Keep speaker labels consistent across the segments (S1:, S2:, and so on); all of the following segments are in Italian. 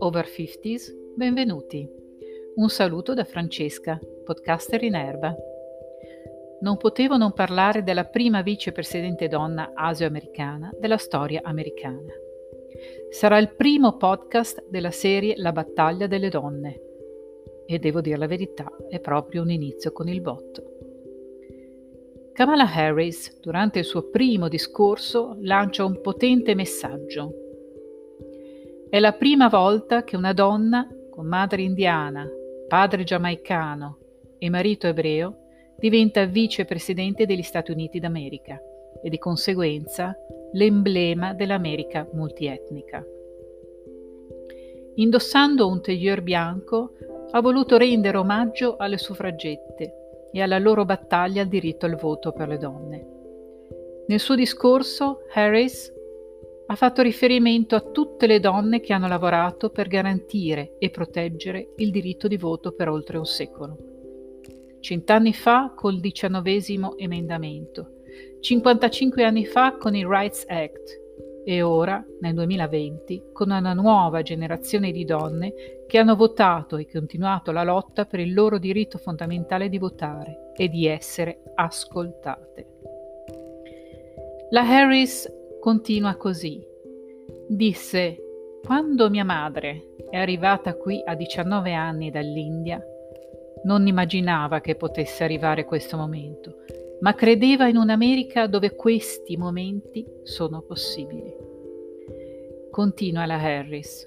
S1: Over 50s, benvenuti. Un saluto da Francesca, podcaster in erba. Non potevo non parlare della prima vicepresidente donna asio-americana della storia americana. Sarà il primo podcast della serie La battaglia delle donne. E devo dire la verità, è proprio un inizio con il botto. Kamala Harris, durante il suo primo discorso, lancia un potente messaggio è la prima volta che una donna con madre indiana, padre giamaicano e marito ebreo diventa vicepresidente degli Stati Uniti d'America e di conseguenza l'emblema dell'America multietnica. Indossando un tailleur bianco, ha voluto rendere omaggio alle suffragette e alla loro battaglia al diritto al voto per le donne. Nel suo discorso, Harris ha fatto riferimento a tutte le donne che hanno lavorato per garantire e proteggere il diritto di voto per oltre un secolo. Cent'anni fa col diciannovesimo emendamento, 55 anni fa con il Rights Act e ora, nel 2020, con una nuova generazione di donne che hanno votato e continuato la lotta per il loro diritto fondamentale di votare e di essere ascoltate. La Harris Continua così. Disse, quando mia madre è arrivata qui a 19 anni dall'India, non immaginava che potesse arrivare questo momento, ma credeva in un'America dove questi momenti sono possibili. Continua la Harris.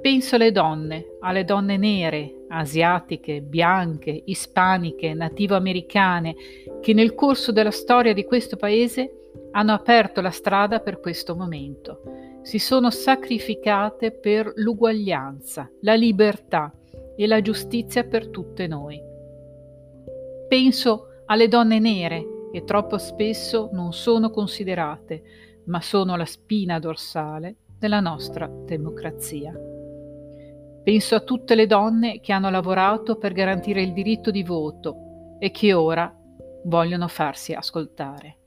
S1: Penso alle donne, alle donne nere, asiatiche, bianche, ispaniche, nativo-americane, che nel corso della storia di questo paese hanno aperto la strada per questo momento. Si sono sacrificate per l'uguaglianza, la libertà e la giustizia per tutte noi. Penso alle donne nere che troppo spesso non sono considerate, ma sono la spina dorsale della nostra democrazia. Penso a tutte le donne che hanno lavorato per garantire il diritto di voto e che ora vogliono farsi ascoltare.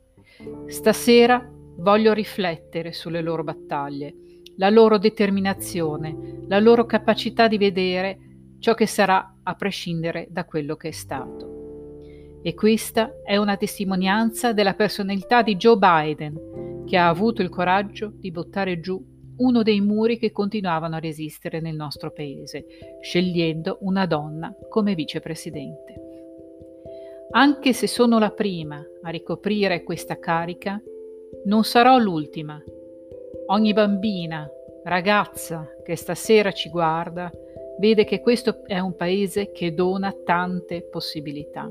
S1: Stasera voglio riflettere sulle loro battaglie, la loro determinazione, la loro capacità di vedere ciò che sarà a prescindere da quello che è stato. E questa è una testimonianza della personalità di Joe Biden, che ha avuto il coraggio di buttare giù uno dei muri che continuavano a resistere nel nostro paese, scegliendo una donna come vicepresidente. Anche se sono la prima a ricoprire questa carica, non sarò l'ultima. Ogni bambina, ragazza che stasera ci guarda, vede che questo è un paese che dona tante possibilità.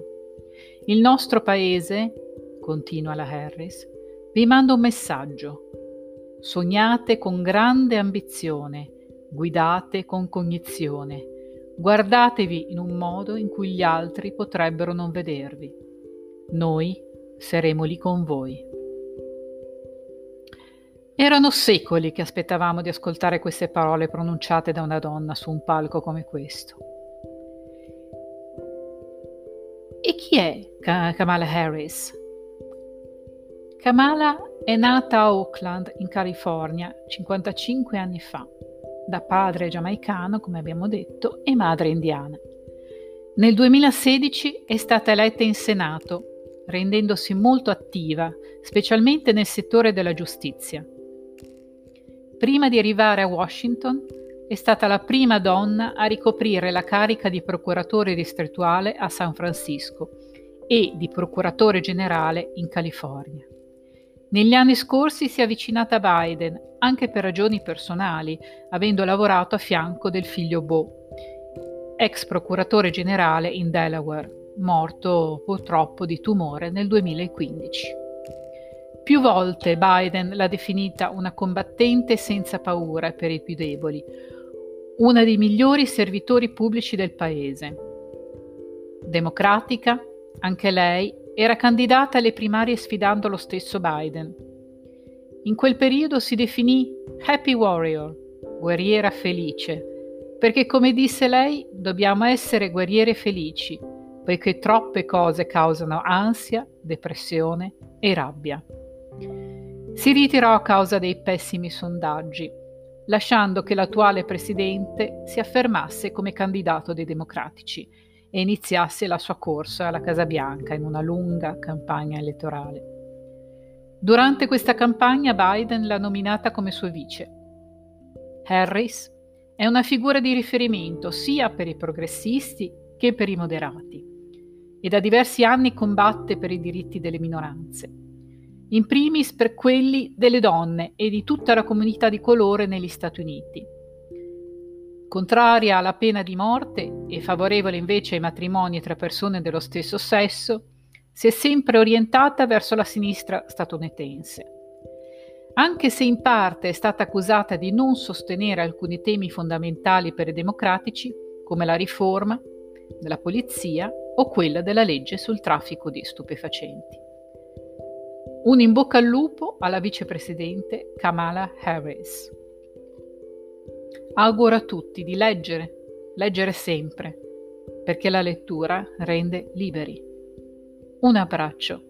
S1: Il nostro paese, continua la Harris, vi manda un messaggio. Sognate con grande ambizione, guidate con cognizione Guardatevi in un modo in cui gli altri potrebbero non vedervi. Noi saremo lì con voi. Erano secoli che aspettavamo di ascoltare queste parole pronunciate da una donna su un palco come questo. E chi è Kamala Harris? Kamala è nata a Oakland, in California, 55 anni fa da padre giamaicano, come abbiamo detto, e madre indiana. Nel 2016 è stata eletta in Senato, rendendosi molto attiva, specialmente nel settore della giustizia. Prima di arrivare a Washington, è stata la prima donna a ricoprire la carica di procuratore distrettuale a San Francisco e di procuratore generale in California. Negli anni scorsi si è avvicinata a Biden, anche per ragioni personali, avendo lavorato a fianco del figlio Bo, ex procuratore generale in Delaware, morto purtroppo di tumore nel 2015. Più volte Biden l'ha definita una combattente senza paura per i più deboli, una dei migliori servitori pubblici del paese. Democratica, anche lei era candidata alle primarie sfidando lo stesso Biden. In quel periodo si definì Happy Warrior, guerriera felice, perché come disse lei dobbiamo essere guerriere felici poiché troppe cose causano ansia, depressione e rabbia. Si ritirò a causa dei pessimi sondaggi, lasciando che l'attuale presidente si affermasse come candidato dei democratici e iniziasse la sua corsa alla Casa Bianca in una lunga campagna elettorale. Durante questa campagna Biden l'ha nominata come suo vice. Harris è una figura di riferimento sia per i progressisti che per i moderati e da diversi anni combatte per i diritti delle minoranze, in primis per quelli delle donne e di tutta la comunità di colore negli Stati Uniti. Contraria alla pena di morte e favorevole invece ai matrimoni tra persone dello stesso sesso, si è sempre orientata verso la sinistra statunitense. Anche se in parte è stata accusata di non sostenere alcuni temi fondamentali per i democratici, come la riforma della polizia o quella della legge sul traffico di stupefacenti. Un in bocca al lupo alla vicepresidente Kamala Harris. Auguro a tutti di leggere, leggere sempre, perché la lettura rende liberi. Un abbraccio